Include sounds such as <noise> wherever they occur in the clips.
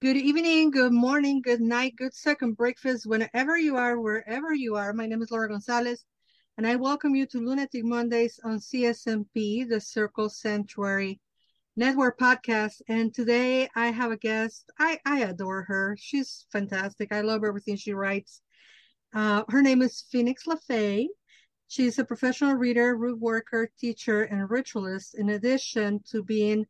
Good evening, good morning, good night, good second breakfast, whenever you are, wherever you are. My name is Laura Gonzalez, and I welcome you to Lunatic Mondays on CSNP, the Circle Sanctuary Network podcast. And today I have a guest. I, I adore her. She's fantastic. I love everything she writes. Uh, her name is Phoenix LeFae. She's a professional reader, root worker, teacher, and ritualist, in addition to being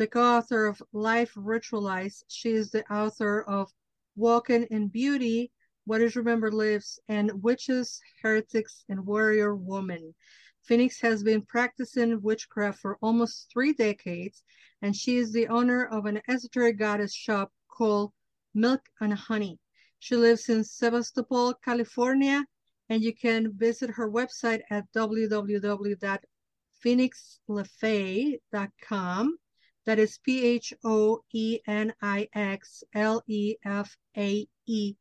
the co-author of Life Ritualized. She is the author of Walking in Beauty, What is Remembered Lives, and Witches, Heretics, and Warrior Woman. Phoenix has been practicing witchcraft for almost three decades, and she is the owner of an esoteric goddess shop called Milk and Honey. She lives in Sebastopol, California, and you can visit her website at www.phoenixlefae.com. That is P H O E N I X L E F A E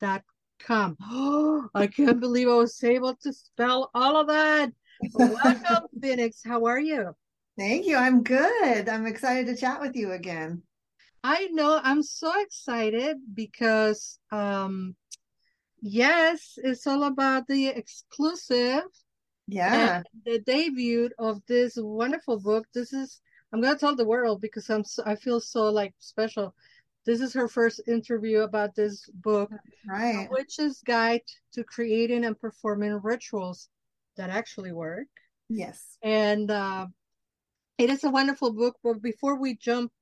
dot com. Oh, <gasps> I can't believe I was able to spell all of that. Welcome, <laughs> Phoenix. How are you? Thank you. I'm good. I'm excited to chat with you again. I know. I'm so excited because, um, yes, it's all about the exclusive. Yeah. The debut of this wonderful book. This is I'm gonna tell the world because I'm so, I feel so like special. This is her first interview about this book, right? Witch's Guide to Creating and Performing Rituals that actually work. Yes, and uh, it is a wonderful book. But before we jump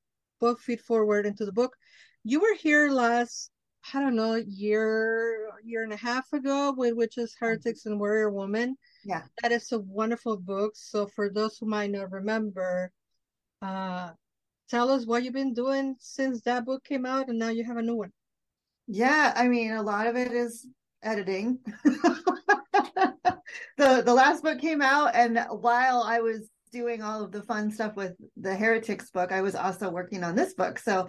book feet forward into the book, you were here last I don't know year year and a half ago with Witches, Heretics, and Warrior Woman. Yeah, that is a wonderful book. So for those who might not remember, uh, tell us what you've been doing since that book came out and now you have a new one. Yeah, I mean, a lot of it is editing. <laughs> the the last book came out and while I was doing all of the fun stuff with the heretics book i was also working on this book so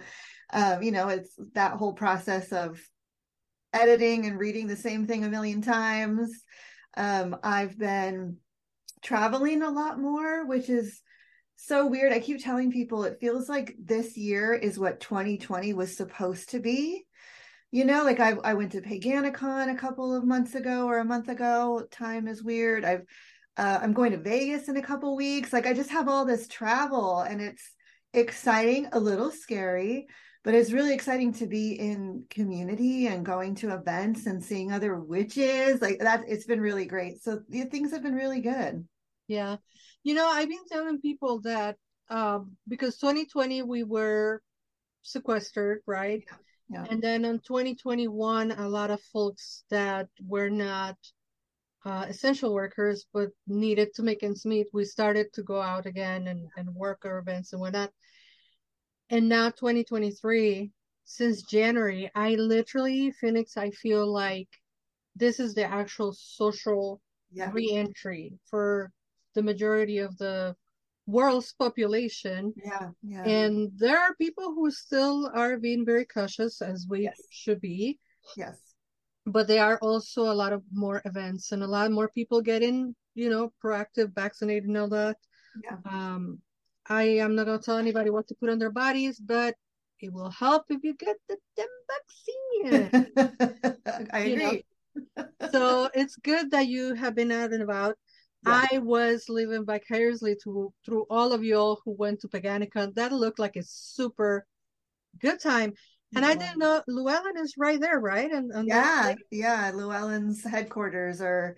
um, you know it's that whole process of editing and reading the same thing a million times um, i've been traveling a lot more which is so weird. I keep telling people it feels like this year is what 2020 was supposed to be. You know, like I I went to Paganicon a couple of months ago or a month ago. Time is weird. I've uh, I'm going to Vegas in a couple weeks. Like I just have all this travel and it's exciting, a little scary, but it's really exciting to be in community and going to events and seeing other witches. Like that it's been really great. So the things have been really good. Yeah. You know, I've been telling people that um, because 2020 we were sequestered, right? Yeah. And then in 2021, a lot of folks that were not uh, essential workers but needed to make ends meet, we started to go out again and, and work our events and whatnot. And now 2023, since January, I literally, Phoenix, I feel like this is the actual social yeah. reentry for the majority of the world's population. Yeah, yeah. And there are people who still are being very cautious, as we yes. should be. Yes. But there are also a lot of more events and a lot more people getting, you know, proactive, vaccinated, and all that. Yeah. Um, I am not going to tell anybody what to put on their bodies, but it will help if you get the damn vaccine. <laughs> I agree. so it's good that you have been out and about. Yeah. I was living vicariously to, through all of you all who went to Paganicon. That looked like a super good time. And yeah. I didn't know Llewellyn is right there, right? And, and yeah, yeah. Llewellyn's headquarters are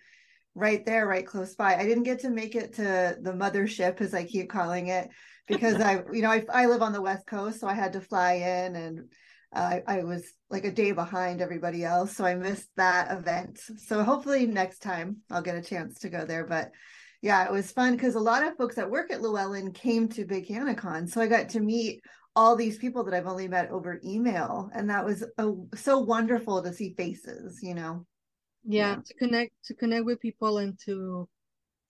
right there, right close by. I didn't get to make it to the mothership, as I keep calling it, because I, you know, I, I live on the West Coast, so I had to fly in and uh, I was like a day behind everybody else, so I missed that event. So hopefully next time I'll get a chance to go there. But yeah, it was fun because a lot of folks that work at Llewellyn came to Paganicon, so I got to meet all these people that I've only met over email, and that was a, so wonderful to see faces. You know, yeah, yeah, to connect to connect with people and to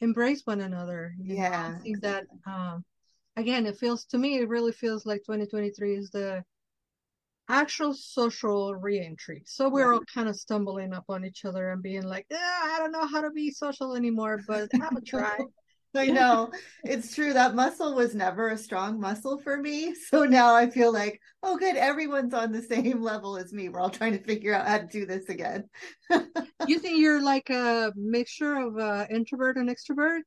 embrace one another. yeah, know? I think that um, again, it feels to me, it really feels like 2023 is the actual social reentry. So we're all kind of stumbling up on each other and being like, eh, I don't know how to be social anymore, but have a try. <laughs> I know. It's true. That muscle was never a strong muscle for me. So now I feel like, oh, good. Everyone's on the same level as me. We're all trying to figure out how to do this again. <laughs> you think you're like a mixture of uh, introvert and extrovert?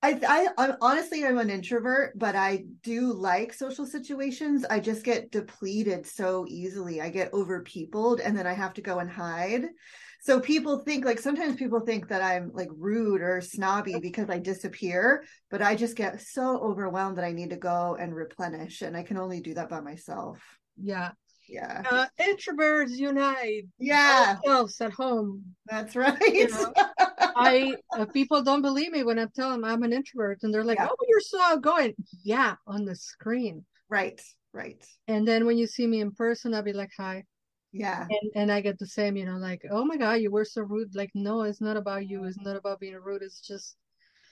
I, I, I honestly, I'm an introvert, but I do like social situations. I just get depleted so easily. I get overpeopled and then I have to go and hide. So people think like sometimes people think that I'm like rude or snobby because I disappear, but I just get so overwhelmed that I need to go and replenish. And I can only do that by myself. Yeah. Yeah. Uh, introverts unite. Yeah. Ourselves at home. That's right. You know, <laughs> I uh, people don't believe me when I tell them I'm an introvert, and they're like, Yeah. "Oh, you're so outgoing." Yeah, on the screen. right. Right. And then when you see me in person, I'll be like, "Hi," Yeah. and and I get the same, you know, like, "Oh my God, you were so rude." Like, no, it's not about you. It's not about being rude. It's just,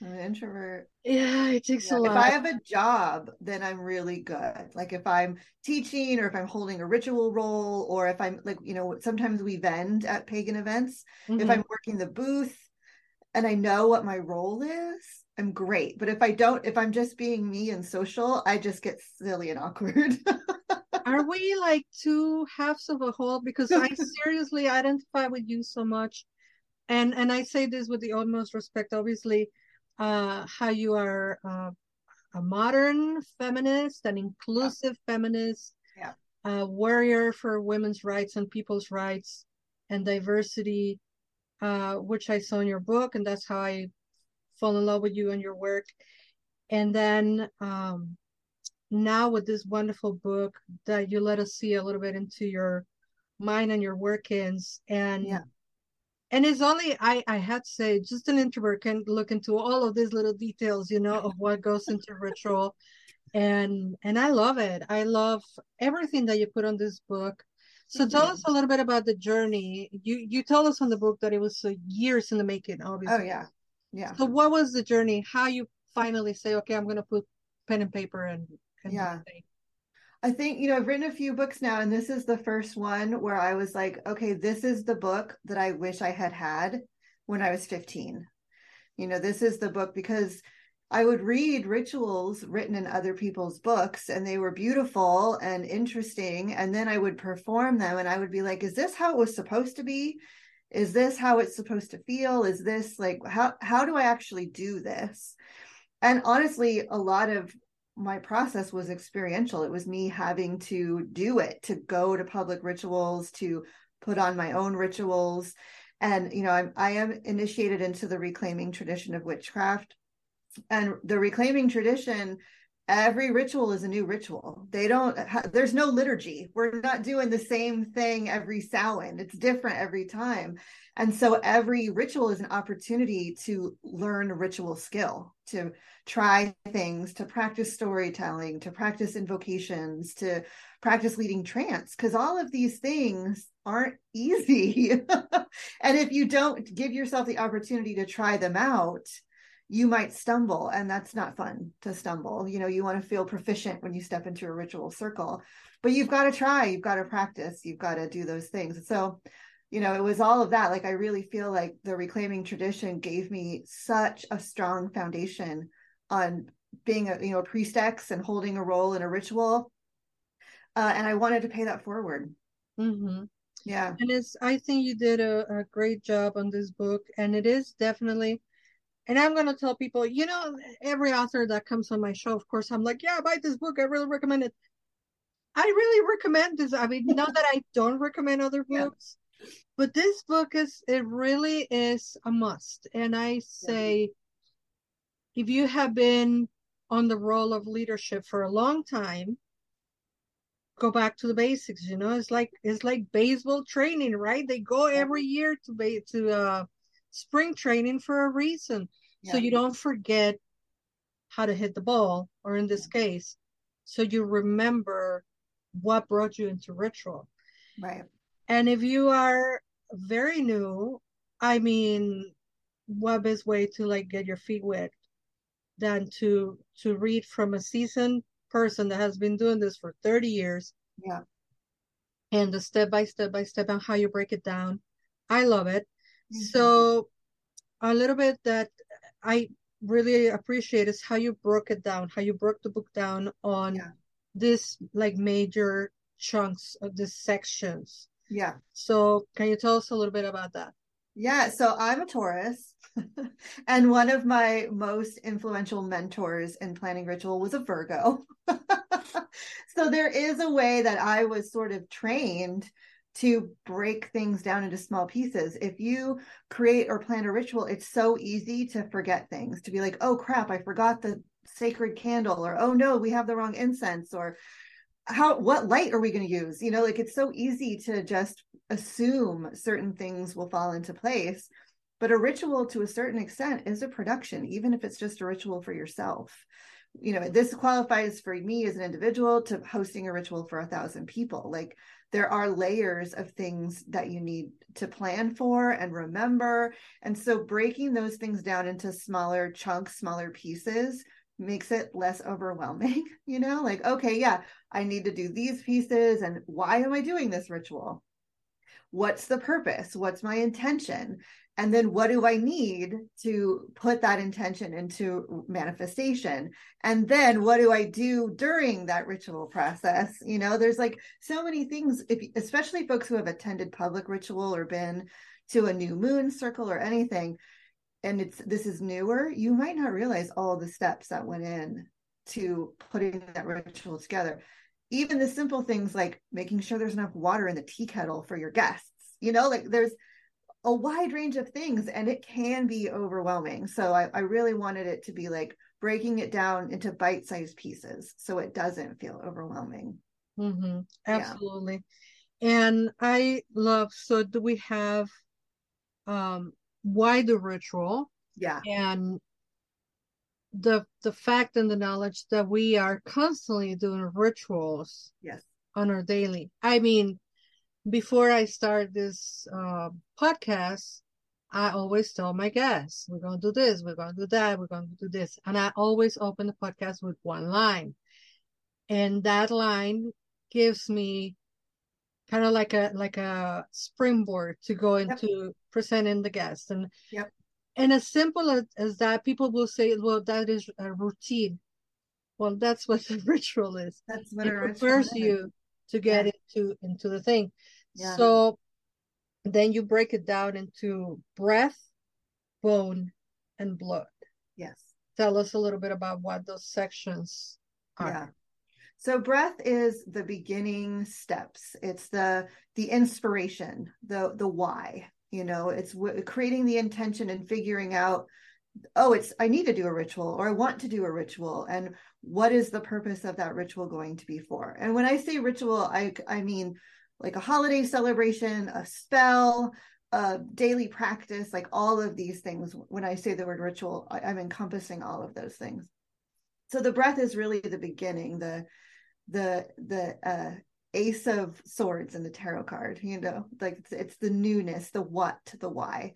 I'm an introvert. yeah, it takes Yeah, a lot. If. I have a job, then I'm really good. Like if I'm teaching or if I'm holding a ritual role or if I'm like, you know, sometimes we vend at pagan events. If Mhm. I'm working the booth and I know what my role is, I'm great. But if I don't, if I'm just being me and social, I just get silly and awkward. <laughs> Are we like two halves of a whole? Because I seriously identify with you so much. And and I say this with the utmost respect, obviously, uh, how you are uh, a modern feminist, an inclusive feminist, Yeah. a warrior for women's rights and people's rights and diversity, uh, which I saw in your book, and that's how I fall in love with you and your work. And then um, now with this wonderful book that you let us see a little bit into your mind and your workings and Yeah. And it's only I I had to say just an introvert can look into all of these little details you know of <laughs> what goes into ritual. And and I love it. I love everything that you put on this book. So tell us a little bit about the journey. You you told us on the book that it was uh, years in the making obviously. oh yeah. Yeah. so what was the journey? How you finally say okay I'm gonna put pen and paper and, and Yeah. I think, you know, I've written a few books now, and this is the first one where I was like, okay, this is the book that I wish I had had when I was 15. You know, this is the book because I would read rituals written in other people's books, and they were beautiful and interesting. And then I would perform them, and I would be like, is this how it was supposed to be? Is this how it's supposed to feel? Is this like, how, how do I actually do this? And honestly, a lot of my process was experiential. It was me having to do it, to go to public rituals, to put on my own rituals. And, you know, I'm, I am initiated into the reclaiming tradition of witchcraft. And the reclaiming tradition, every ritual is a new ritual. They don't, ha- there's no liturgy. We're not doing the same thing every Samhain. It's different every time. And so every ritual is an opportunity to learn ritual skill, to try things, to practice storytelling, to practice invocations, to practice leading trance, because all of these things aren't <laughs> easy. and if you don't give yourself the opportunity to try them out, you might stumble, and that's not fun to stumble. You know, you want to feel proficient when you step into a ritual circle, but you've got to try, you've got to practice, you've got to do those things. So, you know, it was all of that. Like, I really feel like the reclaiming tradition gave me such a strong foundation on being a you know a priestess and holding a role in a ritual uh, and i wanted to pay that forward hmm yeah And it's, I think you did a, a great job on this book, and it is definitely. And I'm gonna tell people, you know, every author that comes on my show, of course, I'm like, yeah, buy this book. I really recommend it. I really recommend this. I mean, not that I don't recommend other Yeah. But this book is it really is a must. And I say, if you have been on the role of leadership for a long time, go back to the basics. You know, it's like it's like baseball training, right? They go every year to ba- to uh spring training for a reason, so you don't forget how to hit the ball, or in this case, so you remember what brought you into ritual. right And if you are very new, I mean, what best way to like get your feet wet than to to read from a seasoned person that has been doing this for 30 years yeah and the step by step by step and how you break it down. I love it. Mhm. So a little bit that I really appreciate is how you broke it down, how you broke the book down on Yeah. this like major chunks of the sections. Yeah. So can you tell us a little bit about that? Yeah, so I'm a Taurus, <laughs> and one of my most influential mentors in planning ritual was a Virgo. <laughs> so there is a way that I was sort of trained to break things down into small pieces. If you create or plan a ritual, it's so easy to forget things, to be like, oh crap, I forgot the sacred candle, or oh no, we have the wrong incense, or how what light are we going to use? You know like it's so easy to just assume certain things will fall into place but a ritual to a certain extent is a production even if it's just a ritual for yourself. You know this qualifies for me as an individual to hosting a ritual for a thousand people. Like there are layers of things that you need to plan for and remember and so breaking those things down into smaller chunks smaller pieces makes it less overwhelming <laughs> you know? Like okay yeah i need to do these pieces and why am i doing this ritual? What's the purpose? What's my intention? And then what do i need to put that intention into manifestation? And then what do i do during that ritual process? You know there's like so many things if especially folks who have attended public ritual or been to a new moon circle or anything and it's this is newer, you might not realize all the steps that went in to putting that ritual together. Even the simple things like making sure there's enough water in the tea kettle for your guests. You know, like there's a wide range of things and it can be overwhelming. So I, I really wanted it to be like breaking it down into bite-sized pieces so it doesn't feel overwhelming. Mm-hmm. Absolutely. Yeah. And I love so do we have um why the ritual yeah and the the fact and the knowledge that we are constantly doing rituals yes. on our daily. I mean before i start this uh, podcast i always tell my guests we're going to do this we're going to do that we're going to do this. And i always open the podcast with one line. And that line gives me kind of like a like a springboard to go into yep. presenting the guest and yep. And as simple as, as that people will say well that is a routine well that's what <laughs> the ritual is that's what it prepares you to get yeah. into into the thing yeah. so then you break it down into breath bone and blood yes tell us a little bit about what those sections are yeah so breath is the beginning steps. It's the the inspiration, the the why. You know, it's w- creating the intention and figuring out oh, it's I need to do a ritual or I want to do a ritual and what is the purpose of that ritual going to be for? And when I say ritual, I I mean like a holiday celebration, a spell, a daily practice, like all of these things. When I say the word ritual, I, I'm encompassing all of those things. So the breath is really the beginning, the the the uh ace of swords in the tarot card you know like it's, it's the newness the what the why.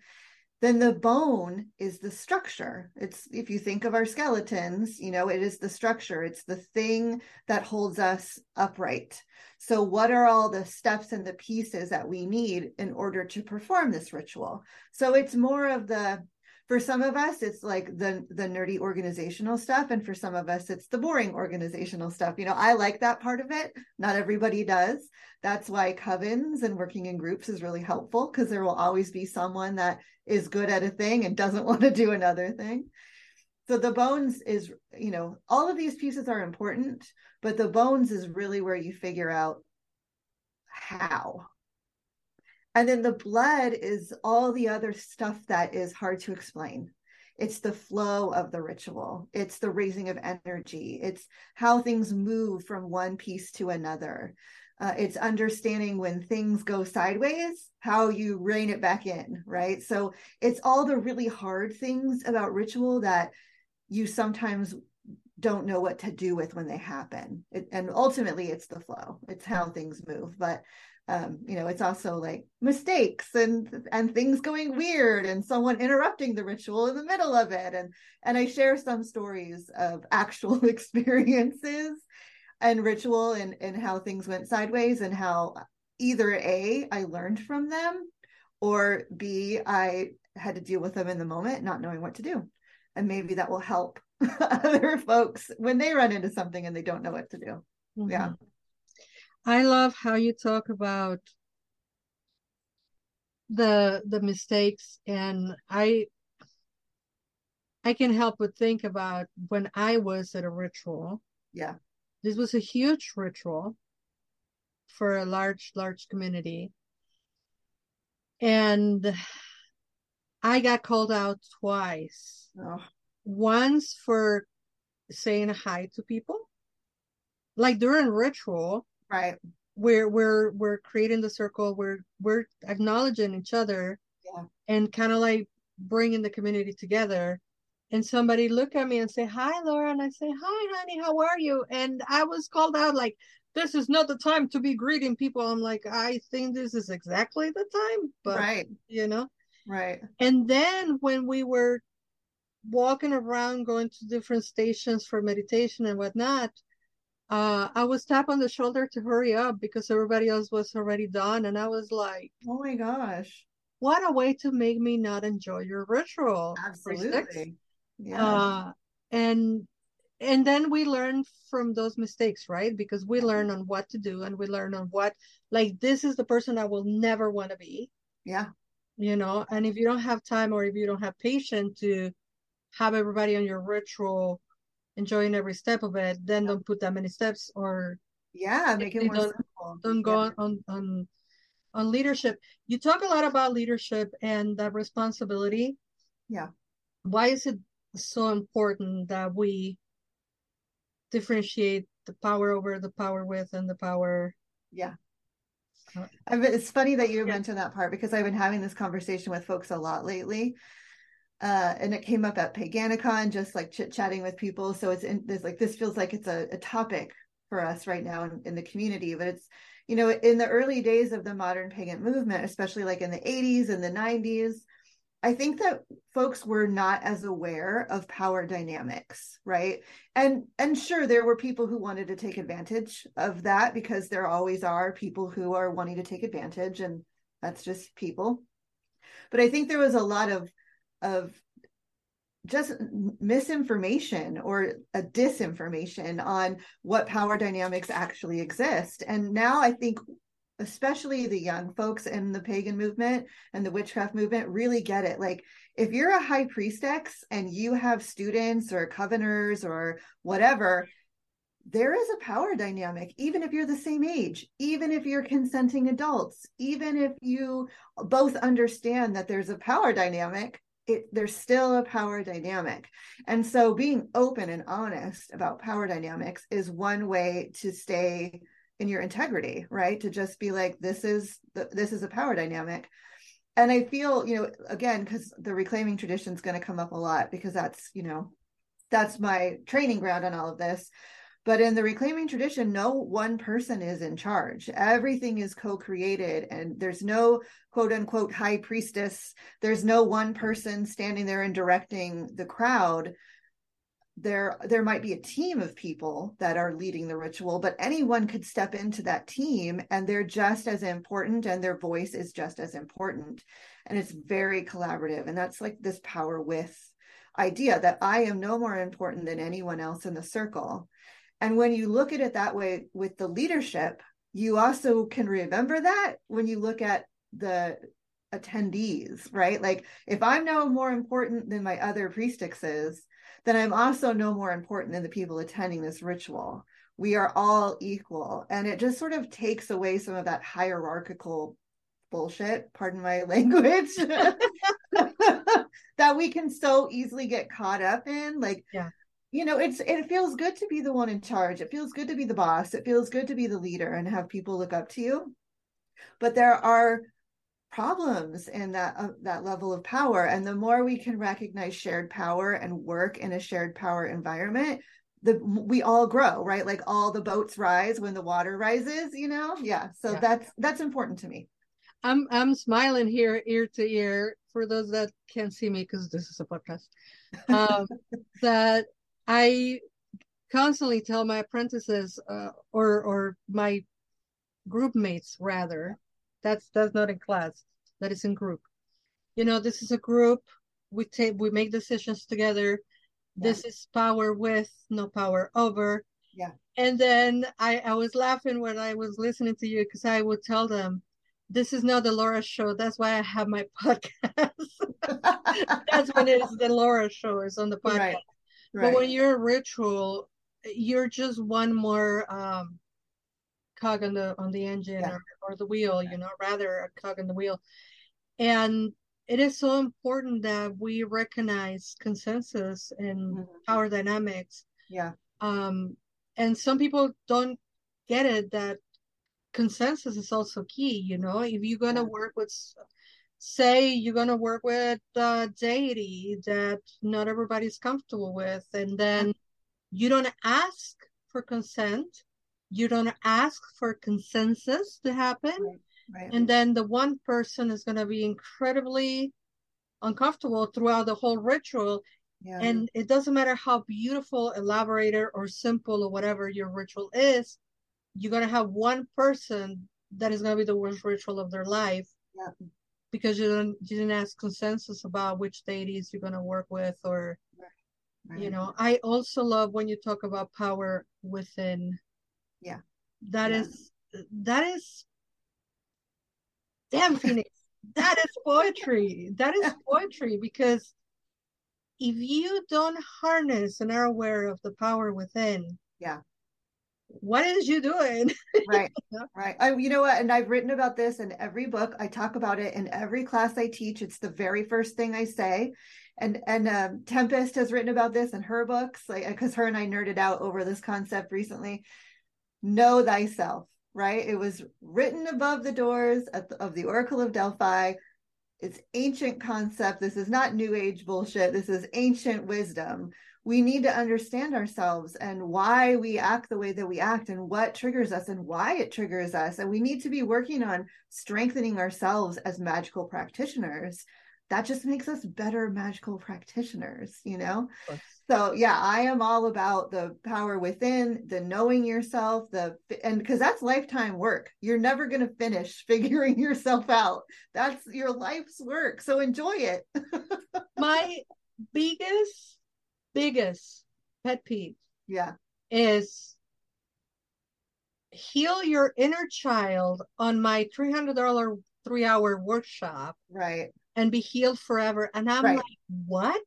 Then the bone is the structure. It's if you think of our skeletons you know it is the structure. It's the thing that holds us upright. So what are all the steps and the pieces that we need in order to perform this ritual? So it's more of the for some of us it's like the the nerdy organizational stuff and for some of us it's the boring organizational stuff. You know i like that part of it. Not everybody does. That's why covens and working in groups is really helpful because there will always be someone that is good at a thing and doesn't <laughs> want to do another thing. So the bones is you know all of these pieces are important but the bones is really where you figure out how and then the blood is all the other stuff that is hard to explain. It's the flow of the ritual, it's the raising of energy, it's how things move from one piece to another. Uh, it's understanding when things go sideways, how you rein it back in, right? So it's all the really hard things about ritual that you sometimes don't know what to do with when they happen. It, and ultimately, it's the flow, it's how things move. But um, you know, it's also like mistakes and and things going weird and someone interrupting the ritual in the middle of it. And and I share some stories of actual <laughs> experiences and ritual and and how things went sideways and how either A, I learned from them, or B, I had to deal with them in the moment, not knowing what to do. and maybe that will help <laughs> other folks when they run into something and they don't know what to do mm-hmm. yeah i love how you talk about the the mistakes and i i can help but think about when i was at a ritual. Yeah. This was a huge ritual for a large large community. And i got called out twice. Oh. once for saying hi to people. Like during ritual right. We're we're we're creating the circle. We're we're acknowledging each other yeah. and kind of like bringing the community together. And somebody look at me and say hi laura and i say hi honey how are you? And i was called out like this is not the time to be greeting people. I'm like i think this is exactly the time but right. you know? Right. And then when we were walking around going to different stations for meditation and whatnot uh, I was tapped on the shoulder to hurry up because everybody else was already done. And I was like, Oh my gosh. What a way to make me not enjoy your ritual. Absolutely. Yeah. Uh, and and then we learn from those mistakes, right? Because we learn on what to do and we learn on what like this is the person I will never want to be. Yeah. You know, and if you don't have time or if you don't have patience to have everybody on your ritual enjoying every step of it, then don't put that many steps or yeah, make it more don't, simple. Don't go yeah. on on on leadership. You talk a lot about leadership and that responsibility. Yeah. Why is it so important that we differentiate the power over the power with and the power? Yeah. Uh, it's funny that you yeah. mentioned that part because I've been having this conversation with folks a lot lately uh, and it came up at Paganicon, just like chit chatting with people. So it's in like this feels like it's a, a topic for us right now in, in, the community. But it's you know in the early days of the modern pagan movement, especially like in the 80s and the 90s, I think that folks were not as aware of power dynamics, right? And and sure, there were people who wanted to take advantage of that because there always are people who are wanting to take advantage, and that's just people. But I think there was a lot of of just misinformation or a disinformation on what power dynamics actually exist. And now I think especially the young folks in the pagan movement and the witchcraft movement really get it. Like if you're a high priestess and you have students or coveners or whatever, there is a power dynamic, even if you're the same age, even if you're consenting adults, even if you both understand that there's a power dynamic, it there's still a power dynamic. And so being open and honest about power dynamics is one way to stay in your integrity right? To just be like this is the, this is a power dynamic. And i feel you know again because the reclaiming tradition is going to come up a lot because that's you know that's my training ground on all of this but in the reclaiming tradition, no one person is in charge. Everything is co created, and there's no quote unquote high priestess. There's no one person standing there and directing the crowd. There, there might be a team of people that are leading the ritual, but anyone could step into that team and they're just as important and their voice is just as important. And it's very collaborative. And that's like this power with idea that I am no more important than anyone else in the circle and when you look at it that way with the leadership, you also can remember that when you look at the attendees, right? Like if I'm no more important than my other priestesses, then I'm also no more important than the people attending this ritual. We are all equal. And it just sort of takes away some of that hierarchical bullshit, pardon my <laughs> language, <laughs> <laughs> that we can so easily get caught up in. Like, yeah you know it's it feels good to be the one in charge. It feels good to be the boss. It feels good to be the leader and have people look up to you. But there are problems in that uh, that level of power. And the more we can recognize shared power and work in a shared power environment the we all grow right? Like all the boats rise when the water rises you know? Yeah. So yeah. that's that's important to me. I'm i'm smiling here ear to ear. For those that can't see me because this is a podcast. Um, <laughs> that I constantly tell my apprentices uh, or or my group mates rather that's that's not in class that is in group you know this is a group we take we make decisions together This is power with, no power over. Yeah. And then I, I was laughing when I was listening to you because I would tell them, this is not the Laura show. That's why I have my <laughs> podcast. <laughs> That's when it is the Laura show is on the podcast. Right. But when you're a ritual, you're just one more um cog on the on the engine Yeah. or, or the wheel, you know, rather a cog on the wheel. And it is so important that we recognize consensus and Mhm. power dynamics. Yeah. Um, and some people don't get it that consensus is also key, you know, if you're gonna Yeah. work with say you're gonna work with a deity that not everybody's comfortable with, and then you don't ask for consent, you don't ask for consensus to happen, Right. Right. and then the one person is gonna be incredibly uncomfortable throughout the whole ritual yeah. and it doesn't matter how beautiful, elaborated, or simple or whatever your ritual is, you're gonna have one person that is gonna be the worst ritual of their life Yeah. Because you didn't you didn't ask consensus about which deities you're gonna work with or right. you know. I also love when you talk about power within. Yeah. That Yeah. is that is damn Phoenix. <laughs> that is poetry. That is poetry because if you don't harness and are aware of the power within, Yeah. What is you doing? <laughs> right right. I, you know what? And i've written about this in every book. I talk about it in every class i teach. It's the very first thing i say. And and um, tempest has written about this in her books like because her and i nerded out over this concept recently. Know thyself right? It was written above the doors the, of the oracle of delphi. It's ancient concept. This is not new age bullshit. This is ancient wisdom we need to understand ourselves and why we act the way that we act and what triggers us and why it triggers us. And we need to be working on strengthening ourselves as magical practitioners. That just makes us better magical practitioners, you know? So, yeah, I am all about the power within, the knowing yourself, the and because that's lifetime work. You're never going to finish <laughs> figuring yourself out. That's your life's work. So, enjoy it. <laughs> My biggest, biggest pet peeve yeah, is heal your inner child on my $300 three hour workshop right. and be healed forever. And I'm Right. like, what?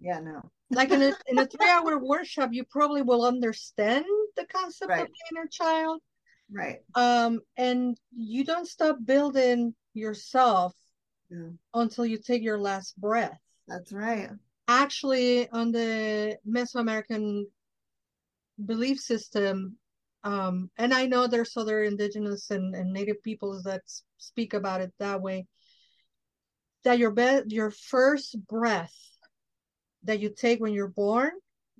Yeah, no. <laughs> Like in a, in a three hour workshop, you probably will understand the concept Right. of the inner child. Right. Um, and you don't stop building yourself Yeah. until you take your last breath. That's right. Actually, on the Mesoamerican belief system, um, and I know there's other indigenous and, and native peoples that speak about it that way, that your be- your first breath that you take when you're born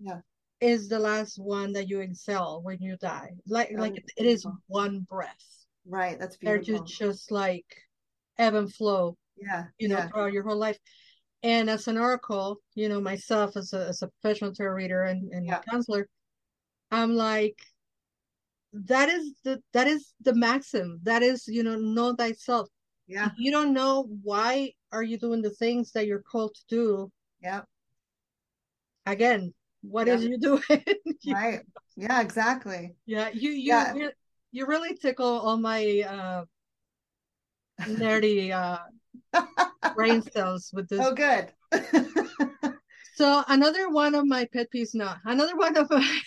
Yeah. is the last one that you exhale when you die. Like Oh, like it is one breath. Right. That's They're just, just like ebb and flow, yeah. you know, yeah. throughout your whole life. And as an oracle, you know, myself as a as a professional tarot reader and, and Yeah. counselor, I'm like, that is the that is the maxim. That is, you know, know thyself. Yeah. If you don't know why are you doing the things that you're called to do, Yeah. again, what Yeah. is you doing? <laughs> You- Right. Yeah. Exactly. Yeah, you you Yeah. you really tickle all my uh <laughs> nerdy uh brain cells with this. oh, good. <laughs> So another one of my pet peeves, no, another one of my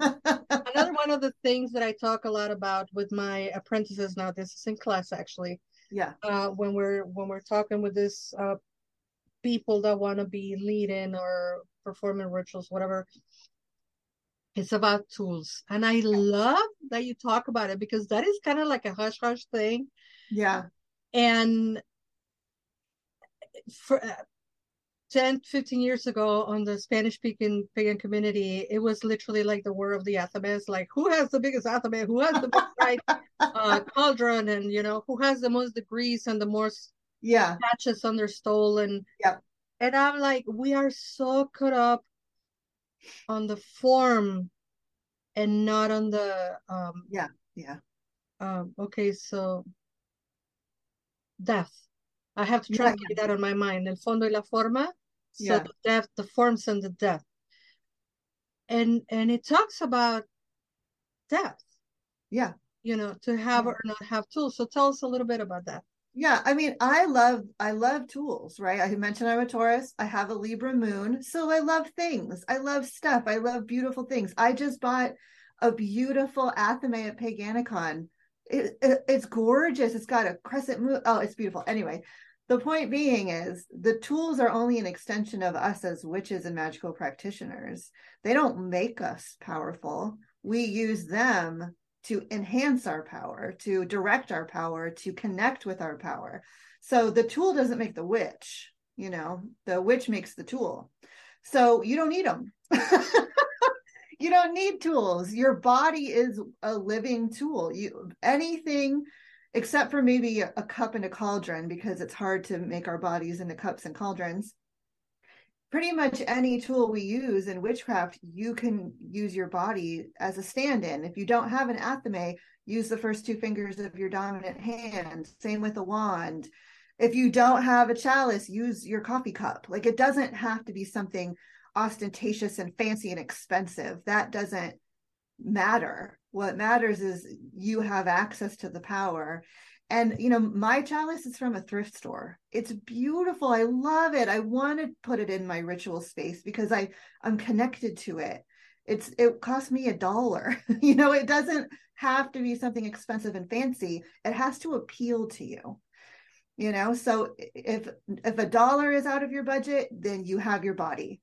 <laughs> another one of the things that I talk a lot about with my apprentices now. This is in class actually. yeah. Uh, when we're when we're talking with this uh people that want to be leading or performing rituals, whatever. It's about tools, and I love that you talk about it because that is kind of like a hush hush thing. Yeah. and for uh, 10 15 years ago on the spanish speaking pagan community it was literally like the war of the athames like who has the biggest athame who has the biggest right <laughs> uh cauldron and you know who has the most degrees and the most Yeah. patches on their stole and Yep. and i'm like we are so caught up on the form and not on the um Yeah. Yeah. um okay so death i have to try Yeah, translate that on my mind el fondo y la forma so Yeah. the depth the forms and the depth and and it talks about death. Yeah. You know, to have Yeah. or not have tools. So tell us a little bit about that. Yeah, I mean, I love I love tools, right? I mentioned I'm a Taurus. I have a Libra moon, so I love things. I love stuff. I love beautiful things. I just bought a beautiful athame at Paganicon. It, it- it's gorgeous. It's got a crescent moon. Oh, it's beautiful. Anyway, the point being is the tools are only an extension of us as witches and magical practitioners. They don't make us powerful. We use them to enhance our power, to direct our power, to connect with our power. So the tool doesn't make the witch, you know, the witch makes the tool. So you don't need them. <laughs> you don't need tools. Your body is a living tool. You anything except for maybe a, cup and a cauldron because it's hard to make our bodies into cups and cauldrons pretty much any tool we use in witchcraft, you can use your body as a stand in. If you don't have an athame, use the first two fingers of your dominant hand. Same with a wand. If you don't have a chalice, use your coffee cup. Like it doesn't have to be something ostentatious and fancy and expensive. That doesn't matter. What matters is you have access to the power. And you know, my chalice is from a thrift store. It's beautiful. I love it. I want to put it in my ritual space because I I'm connected to it. It's it cost me a dollar. <laughs> you know, it doesn't have to be something expensive and fancy. It has to appeal to you. You know, so if if a dollar is out of your budget, then you have your body.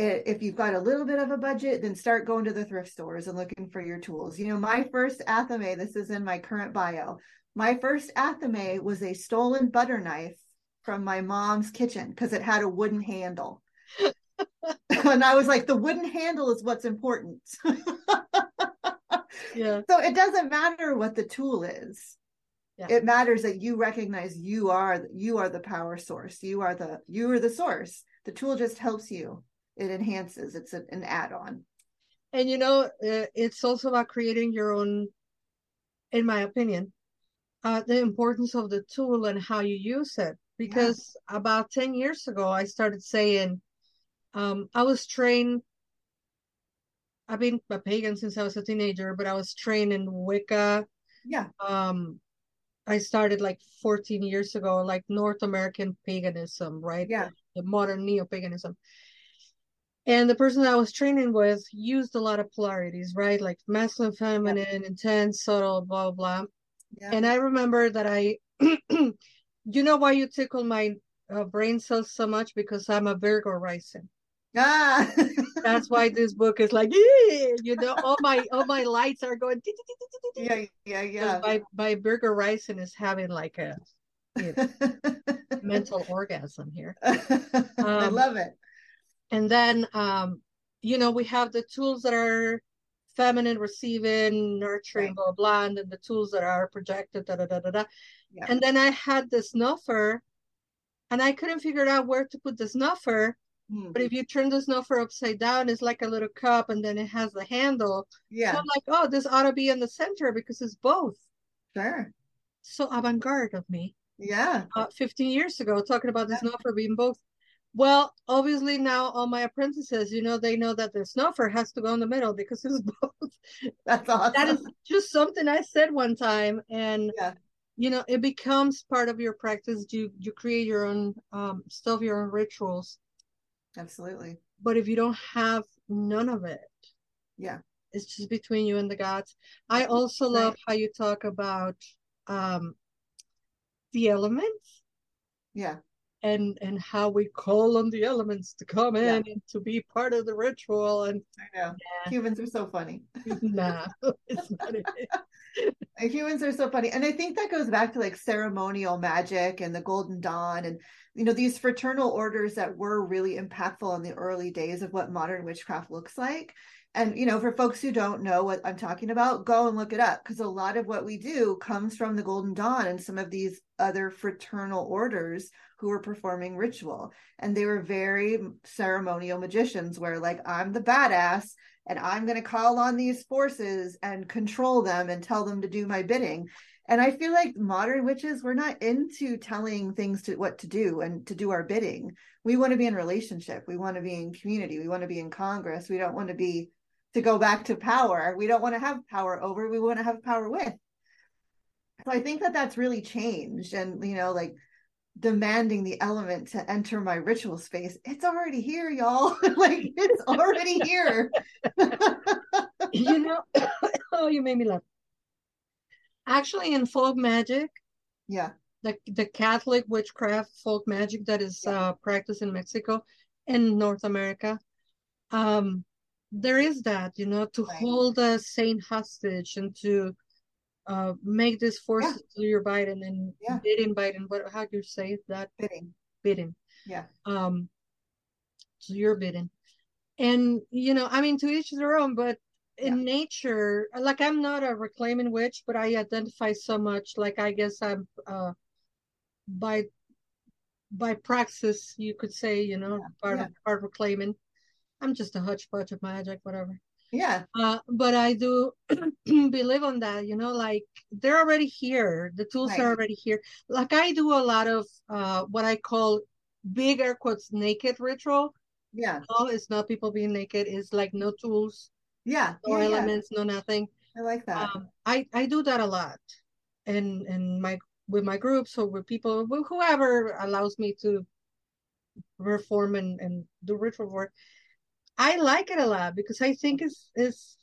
If you've got a little bit of a budget, then start going to the thrift stores and looking for your tools. You know, my first athame, this is in my current bio. My first athame was a stolen butter knife from my mom's kitchen because it had a wooden handle. <laughs> and I was like, the wooden handle is what's important. <laughs> Yeah. so it doesn't matter what the tool is. Yeah. It matters that you recognize you are you are the power source. You are the you are the source. The tool just helps you. It enhances. It's a, an add-on. And you know, uh, it's also about creating your own, in my opinion, uh, the importance of the tool and how you use it. Because about 10 years ago, I started saying, um, I was trained, I've been a pagan since I was a teenager, but I was trained in Wicca. Yeah. Um, I started like 14 years ago, like North American paganism, right? Yeah. The modern neo paganism. And the person that I was training with used a lot of polarities, right? Like masculine, feminine, intense, subtle, blah, blah, blah. Yeah. And I remember that I, <clears throat> you know why you tickle my uh, brain cells so much? Because I'm a Virgo rising. ah. <laughs> That's why this book is like, you know, all my all my lights are going. Yeah, yeah, yeah. My my Virgo rising is having like a you know, <laughs> mental orgasm here. <laughs> I Um, love it. And then, um, you know, we have the tools that are feminine, receiving, nurturing, Right. blah, blah, and then the tools that are projected, da, da, da, da, da. Yeah. And then I had this snuffer, and I couldn't figure out where to put the snuffer. Hmm. But if you turn the snuffer upside down, it's like a little cup, and then it has the handle. So Yeah, I'm like, oh, this ought to be in the center because it's both. sure. So avant-garde of me. Yeah. uh, 15 years ago talking about the snuffer being both. Well, obviously now all my apprentices, you know, they know that the snuffer has to go in the middle because it's <laughs> both. That's awesome. That is just something I said one time, and Yeah. you know, it becomes part of your practice. You you create your own um, stuff, your own rituals. Absolutely. But if you don't have none of it, Yeah. it's just between you and the gods. I also Right. love how you talk about um, the elements. Yeah. And and how we call on the elements to come in Yeah. and to be part of the ritual and I know. Yeah. Humans are so funny. <laughs> nah <laughs> it's not Humans are so funny. And I think that goes back to like ceremonial magic and the Golden Dawn and, you know, these fraternal orders that were really impactful in the early days of what modern witchcraft looks like. And, you know, for folks who don't know what I'm talking about, go and look it up because a lot of what we do comes from the Golden Dawn and some of these other fraternal orders who were performing ritual. And they were very ceremonial magicians where, like, I'm the badass and I'm going to call on these forces and control them and tell them to do my bidding. And I feel like modern witches, we're not into telling things to what to do and to do our bidding. We want to be in relationship. We want to be in community. We want to be in Congress. We don't want to be to go back to power. We don't want to have power over. We want to have power with. So I think that that's really changed. And, you know, like demanding the element to enter my ritual space, it's already here, y'all. <laughs> like it's already here. <laughs> you know, <coughs> oh, you made me laugh. Actually, in folk magic, yeah, the the Catholic witchcraft folk magic that is uh, practiced in Mexico and North America, um, there is that you know to right. hold a saint hostage and to uh, make this force yeah. to your Biden and yeah. bidding Biden. What how do you say that? Bidding. Bidding. Yeah. Um. So you're bidding, and you know, I mean, to each their own. But in yeah. nature, like I'm not a reclaiming witch, but I identify so much. Like I guess I'm uh by by praxis, you could say, you know, part of part reclaiming. I'm just a hodgepodge of magic, whatever. Yeah. Uh, but I do <clears throat> believe on that, you know, like they're already here. The tools right. are already here. Like I do a lot of uh, what I call big air quotes naked ritual. Yeah. No, it's not people being naked. It's like no tools. Yeah. No yeah, elements, yeah. no nothing. I like that. Um, I, I do that a lot. And and my with my groups or with people whoever allows me to perform and, and do ritual work I like it a lot because I think it's it's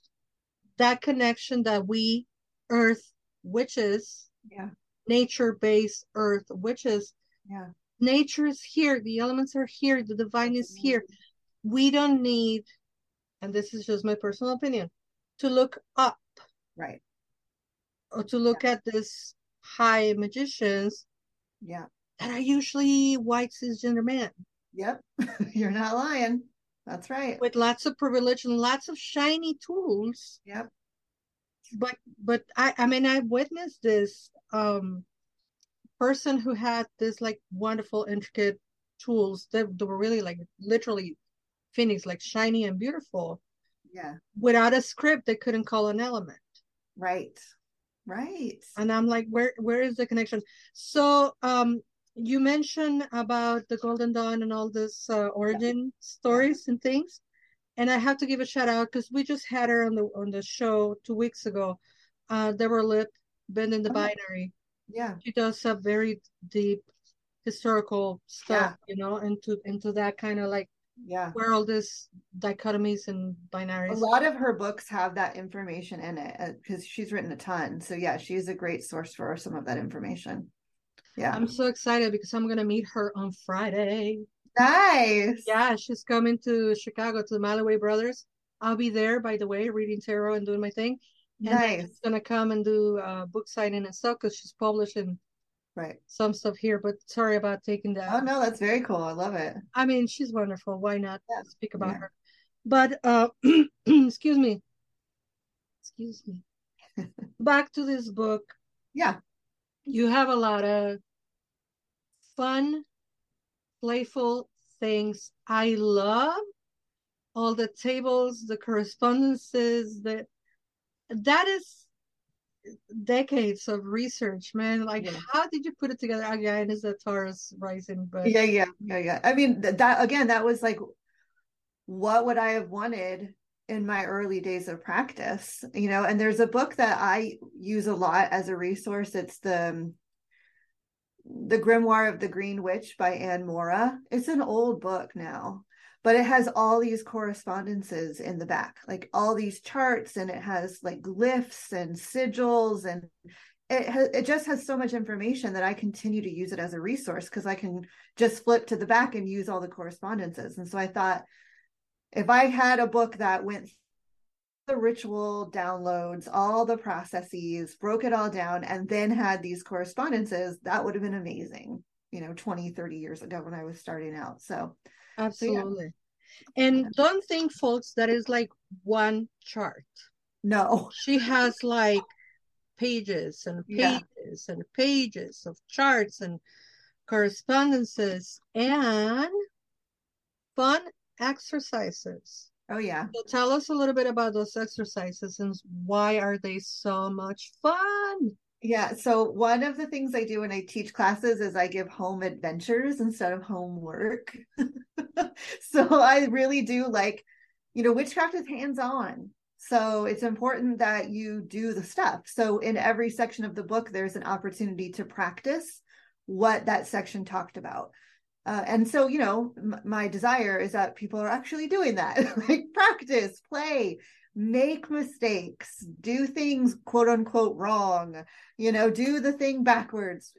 that connection that we earth witches, yeah, nature based earth witches, yeah. Nature is here, the elements are here, the divine is here. We don't need, and this is just my personal opinion, to look up. Right. Or to look yeah. at this high magicians. Yeah. That are usually white cisgender men. Yep. <laughs> You're not lying. That's right. With lots of privilege and lots of shiny tools. Yep. But but I I mean I witnessed this um person who had this like wonderful intricate tools that, that were really like literally finished like shiny and beautiful. Yeah. Without a script they couldn't call an element. Right. Right. And I'm like where where is the connection? So um you mentioned about the Golden Dawn and all this uh, origin stories and things, and I have to give a shout out because we just had her on the on the show two weeks ago. Uh, Deborah Lipp, bending the oh. binary. Yeah, she does a very deep historical stuff, yeah. you know, into into that kind of like yeah where all this dichotomies and binaries. A lot of her books have that information in it because uh, she's written a ton. So yeah, she's a great source for some of that information. Yeah. I'm so excited because I'm going to meet her on Friday. Nice. Yeah, she's coming to Chicago to the Malloway Brothers. I'll be there, by the way, reading tarot and doing my thing. And nice. She's going to come and do uh, book signing and stuff because she's publishing right some stuff here. But sorry about taking that. Oh, no, that's very cool. I love it. I mean, she's wonderful. Why not yeah. speak about yeah. her? But, uh, <clears throat> excuse me. Excuse me. <laughs> Back to this book. Yeah. You have a lot of fun, playful things. I love all the tables, the correspondences, that that is decades of research, man. Like, yeah. how did you put it together? Again, is a Taurus rising, but yeah, yeah, yeah, yeah. I mean, that again, that was like, what would I have wanted in my early days of practice? You know, and there's a book that I use a lot as a resource. It's the um, the Grimoire of the Green Witch by Ann Moura. It's an old book now, but it has all these correspondences in the back, like all these charts, and it has like glyphs and sigils, and it has, it just has so much information that I continue to use it as a resource because I can just flip to the back and use all the correspondences. And so I thought, if I had a book that went the ritual downloads, all the processes, broke it all down, and then had these correspondences, that would have been amazing, you know, 20, 30 years ago when I was starting out. So, absolutely. So, yeah. And don't think, folks, that is like one chart. No. She has like pages and pages yeah. and pages of charts and correspondences and fun exercises Oh yeah. So tell us a little bit about those exercises and why are they so much fun? Yeah. So one of the things I do when I teach classes is I give home adventures instead of homework. <laughs> so I really do like, you know, witchcraft is hands on. So it's important that you do the stuff. So in every section of the book, there's an opportunity to practice what that section talked about. Uh, and so, you know, m- my desire is that people are actually doing that <laughs> like practice, play, make mistakes, do things quote unquote wrong, you know, do the thing backwards,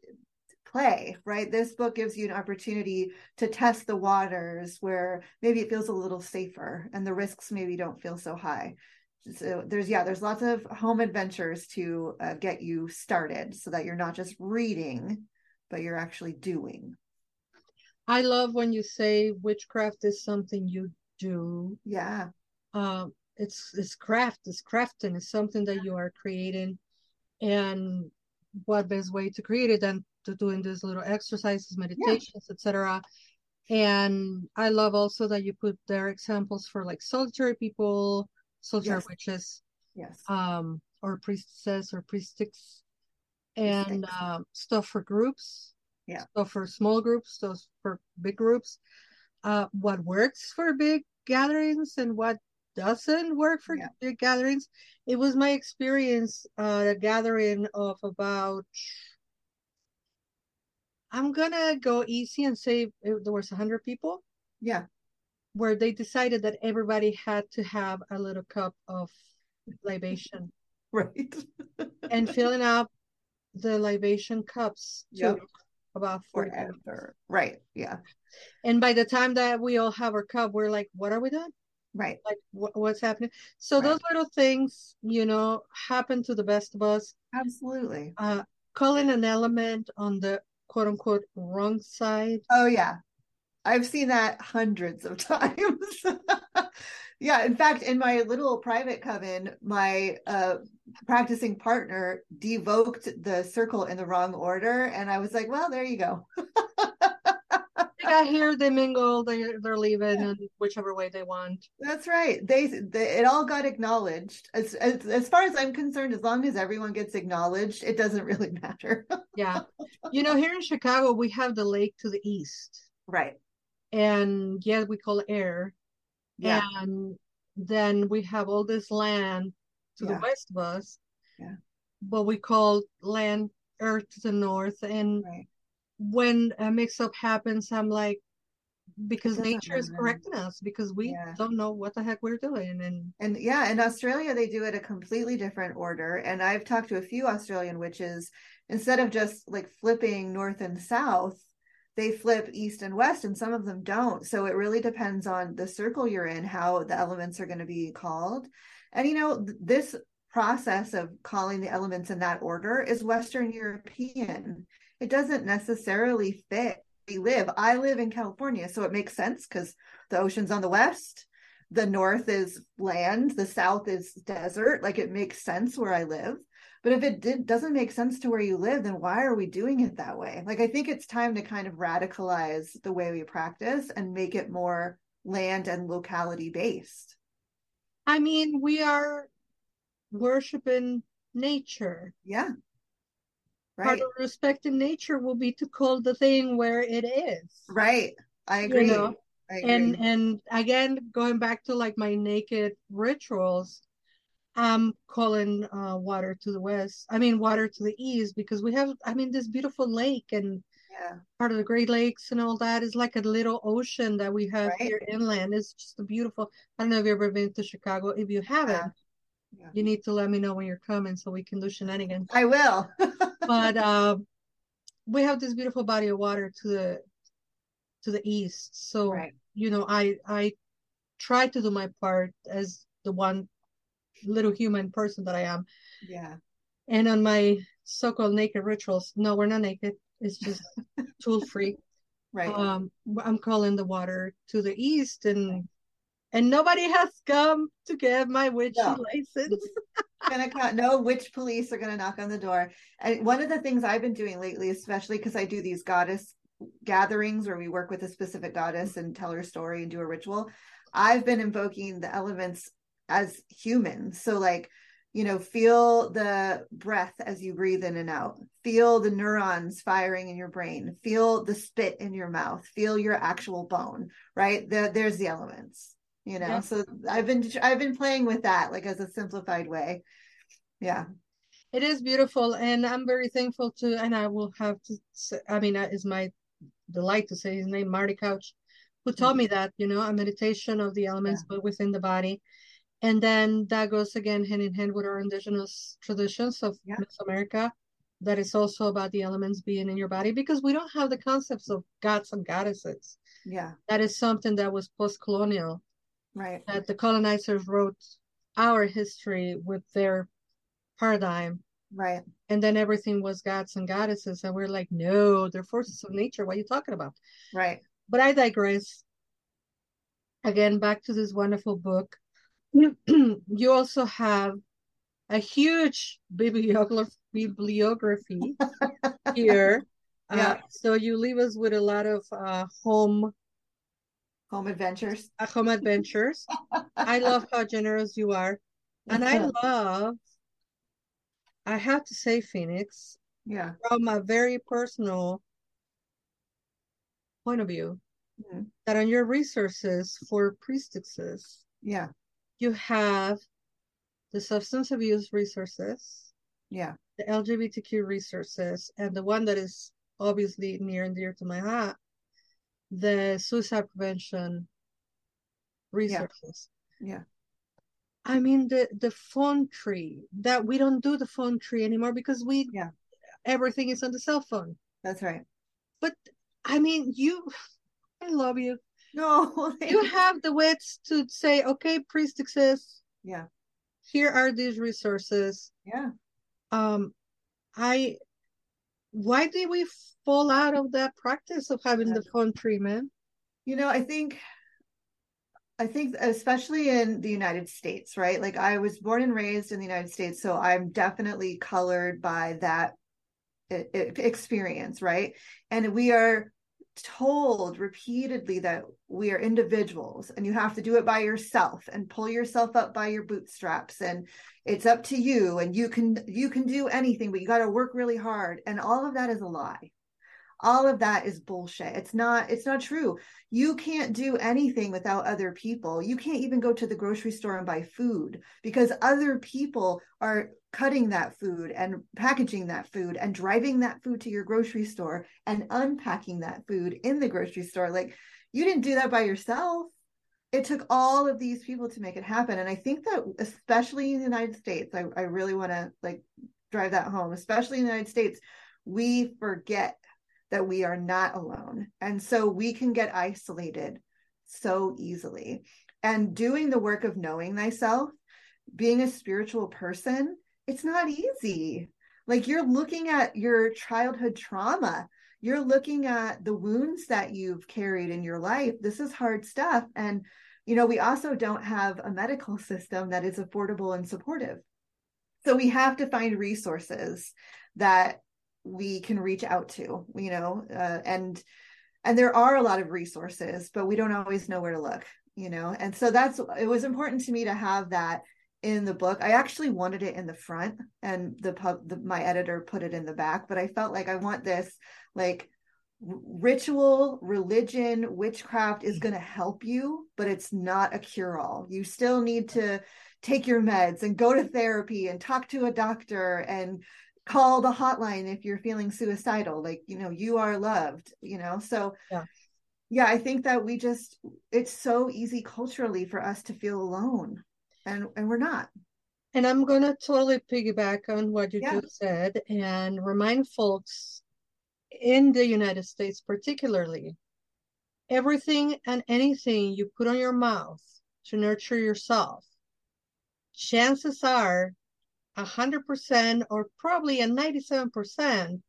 play, right? This book gives you an opportunity to test the waters where maybe it feels a little safer and the risks maybe don't feel so high. So there's, yeah, there's lots of home adventures to uh, get you started so that you're not just reading, but you're actually doing. I love when you say witchcraft is something you do. Yeah. Um, it's it's craft it's crafting it's something that you are creating and what best way to create it than to doing these little exercises meditations yeah. etc and i love also that you put their examples for like solitary people solitary yes. witches yes um or priestesses or priestess and um, stuff for groups yeah stuff for small groups stuff for big groups uh what works for big gatherings and what doesn't work for yeah. gatherings. It was my experience uh, a gathering of about. I'm gonna go easy and say there was hundred people. Yeah, where they decided that everybody had to have a little cup of libation. <laughs> Right. and <laughs> filling up the libation cups yep. About forever. Right. Yeah. And by the time that we all have our cup, we're like, what are we doing? right like what's happening so right. those little things you know happen to the best of us absolutely uh calling an element on the quote unquote wrong side oh yeah i've seen that hundreds of <laughs> times yeah in fact in my little private coven my uh practicing partner devoked the circle in the wrong order and i was like well there you go got here, they mingle, they they're leaving, yeah. and whichever way they want. That's right. They, they it all got acknowledged. As, as as far as I'm concerned, as long as everyone gets acknowledged, it doesn't really <laughs> matter. yeah, you know, here in Chicago, we have the lake to the east, right? And yeah, we call it air. Yeah. And then we have all this land to yeah. the west of us. Yeah. What we call land earth to the north and right when a mix up happens, I'm like, because nature is correcting us because we yeah. don't know what the heck we're doing and and yeah in australia they do it a completely different order and i've talked to a few australian witches instead of just like flipping north and south they flip east and west and some of them don't so it really depends on the circle you're in how the elements are going to be called and you know this process of calling the elements in that order is western european it doesn't necessarily fit we live. I live in California, so it makes sense because the ocean's on the west, the north is land, the south is desert. Like it makes sense where I live. But if it did, doesn't make sense to where you live, then why are we doing it that way? Like I think it's time to kind of radicalize the way we practice and make it more land and locality based. I mean, we are worshiping nature. Yeah. Right. Part of respecting nature will be to call the thing where it is. Right. I agree. You know? I agree. And and again, going back to like my naked rituals, I'm calling uh, water to the west. I mean, water to the east because we have, I mean, this beautiful lake and yeah. part of the Great Lakes and all that is like a little ocean that we have right. here inland. It's just a beautiful. I don't know if you've ever been to Chicago. If you haven't, yeah. Yeah. you need to let me know when you're coming so we can do shenanigans. I will. <laughs> but uh, we have this beautiful body of water to the to the east so right. you know i i try to do my part as the one little human person that i am yeah and on my so-called naked rituals no we're not naked it's just <laughs> tool free right um i'm calling the water to the east and right. and nobody has come to get my witchy no. license gonna no witch police are gonna knock on the door. And one of the things I've been doing lately, especially because I do these goddess gatherings where we work with a specific goddess and tell her story and do a ritual, I've been invoking the elements as humans. So like you know feel the breath as you breathe in and out feel the neurons firing in your brain feel the spit in your mouth feel your actual bone right the, there's the elements you know yeah. so i've been i've been playing with that like as a simplified way yeah it is beautiful and i'm very thankful to and i will have to say, i mean is my delight to say his name marty couch who taught mm-hmm. me that you know a meditation of the elements yeah. but within the body and then that goes again hand in hand with our indigenous traditions of yeah. mesoamerica that is also about the elements being in your body because we don't have the concepts of gods and goddesses. Yeah. That is something that was post-colonial. Right. That the colonizers wrote our history with their paradigm. Right. And then everything was gods and goddesses and we're like no they're forces of nature. What are you talking about? Right. But i digress. Again back to this wonderful book <clears throat> you also have a huge bibliography bibliography <laughs> here. Yeah. Uh, so you leave us with a lot of uh, home home adventures. Uh, home adventures. I <laughs> love how generous you are. And i love i have to say phoenix yeah. from a very personal point of view mm-hmm. that on your resources for priestesses yeah you have the substance abuse resources yeah the lgbtq resources and the one that is obviously near and dear to my heart the suicide prevention resources. Yeah. yeah. I mean the the phone tree that we don't do the phone tree anymore because we yeah everything is on the cell phone. That's right. But I mean you I love you. <laughs> No, <laughs> you have the wits to say, okay, priestesses. Yeah. Here are these resources. Yeah. Um, I why did we fall out of that practice of having the phone treatment? You know, I think I think especially in the United States, right? Like I was born and raised in the United States, so I'm definitely colored by that experience, right? And we are told repeatedly that we are individuals and you have to do it by yourself and pull yourself up by your bootstraps. And it's up to you and you can you can do anything but you got to work really hard. And all of that is a lie all of that is bullshit. It's not it's not true. You can't do anything without other people. You can't even go to the grocery store and buy food because other people are cutting that food and packaging that food and driving that food to your grocery store and unpacking that food in the grocery store. Like you didn't do that by yourself. It took all of these people to make it happen. And i think that especially in the united states i, I really want to like drive that home. Especially in the united states we forget that we are not alone. And so we can get isolated so easily. And doing the work of knowing thyself being a spiritual person it's not easy. Like you're looking at your childhood trauma. You're looking at the wounds that you've carried in your life. This is hard stuff. And you know we also don't have a medical system that is affordable and supportive. So we have to find resources that we can reach out to you know uh, and and there are a lot of resources but we don't always know where to look you know and so that's it was important to me to have that in the book. I actually wanted it in the front, and the pub, the, my editor put it in the back. But I felt like I want this like ritual, religion, witchcraft is going to help you, but it's not a cure all. You still need to take your meds and go to therapy and talk to a doctor and call the hotline if you're feeling suicidal. Like you know, you are loved. You know, so. Yeah yeah i think that we just it's so easy culturally for us to feel alone and and we're not and i'm going to totally piggyback on what you yeah. just said and remind folks in the united states particularly everything and anything you put on your mouth to nurture yourself chances are 100% or probably a 97%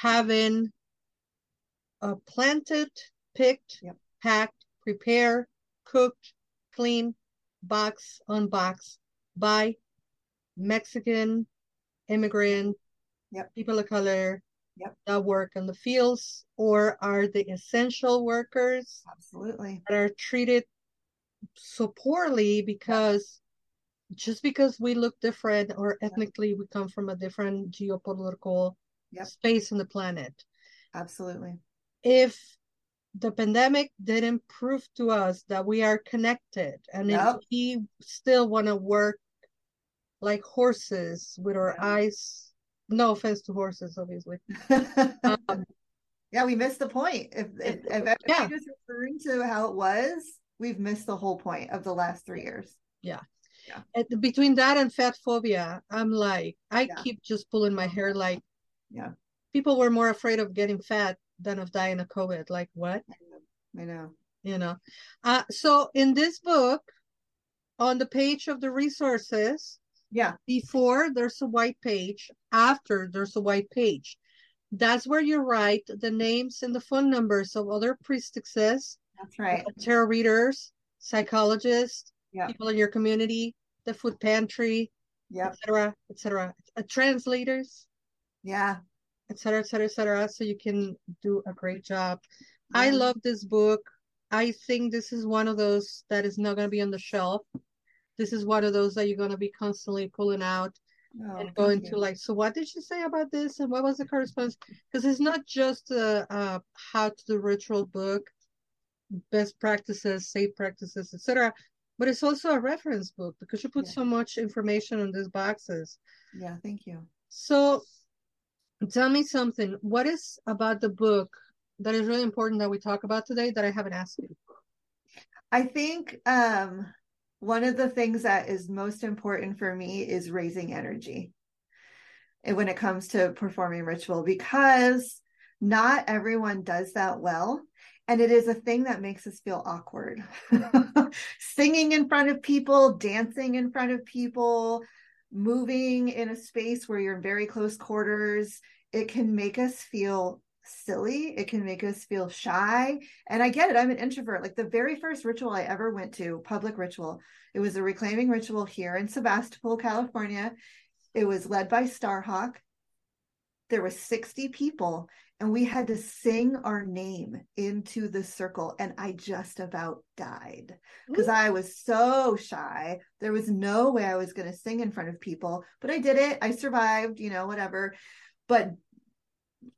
having a planted picked yep. packed prepared cooked clean box on box by Mexican immigrant yep. people of color yep. that work in the fields or are the essential workers absolutely that are treated so poorly because just because we look different or ethnically we come from a different geopolitical Yep. space on the planet. Absolutely. If the pandemic didn't prove to us that we are connected and Yep. if we still want to work like horses with our Yeah. eyes no offense to horses obviously <laughs> um, yeah, we missed the point. If if, if Yeah. was referring to how it was, we've missed the whole point of the last three years. At- between that and fat phobia i'm like i Yeah. keep just pulling my hair like Yeah. people were more afraid of getting fat than of dying of covid like what I know. you know uh so in this book on the page of the resources Yeah. before there's a white page after there's a white page that's where you write the names and the phone numbers of other priestesses That's right. tarot readers psychologists Yeah. people in your community the food pantry Yep. etc etc uh, translators. Yeah. etc etc etc so you can do a great job. I love this book. I think this is one of those that is not going to be on the shelf. This is one of those that you're going to be constantly pulling out Oh, and going to like so what did she say about this and what was the correspondence? Because it's not just a, a how to do ritual book best practices safe practices etc but it's also a reference book because you put Yeah. so much information on these boxes Yeah. Thank you. so tell me something. What is about the book that is really important that we talk about today that I haven't asked you? I think um, one of the things that is most important for me is raising energy and when it comes to performing ritual because not everyone does that well. And it is a thing that makes us feel awkward. <laughs> Singing in front of people, dancing in front of people, moving in a space where you're in very close quarters, it can make us feel silly. It can make us feel shy. And I get it. I'm an introvert. Like the very first ritual I ever went to, public ritual, it was a reclaiming ritual here in Sebastopol, California. It was led by Starhawk. There were 60 people and we had to sing our name into the circle and I just about died because I was so shy. There was no way I was going to sing in front of people, but I did it. I survived, you know, whatever. But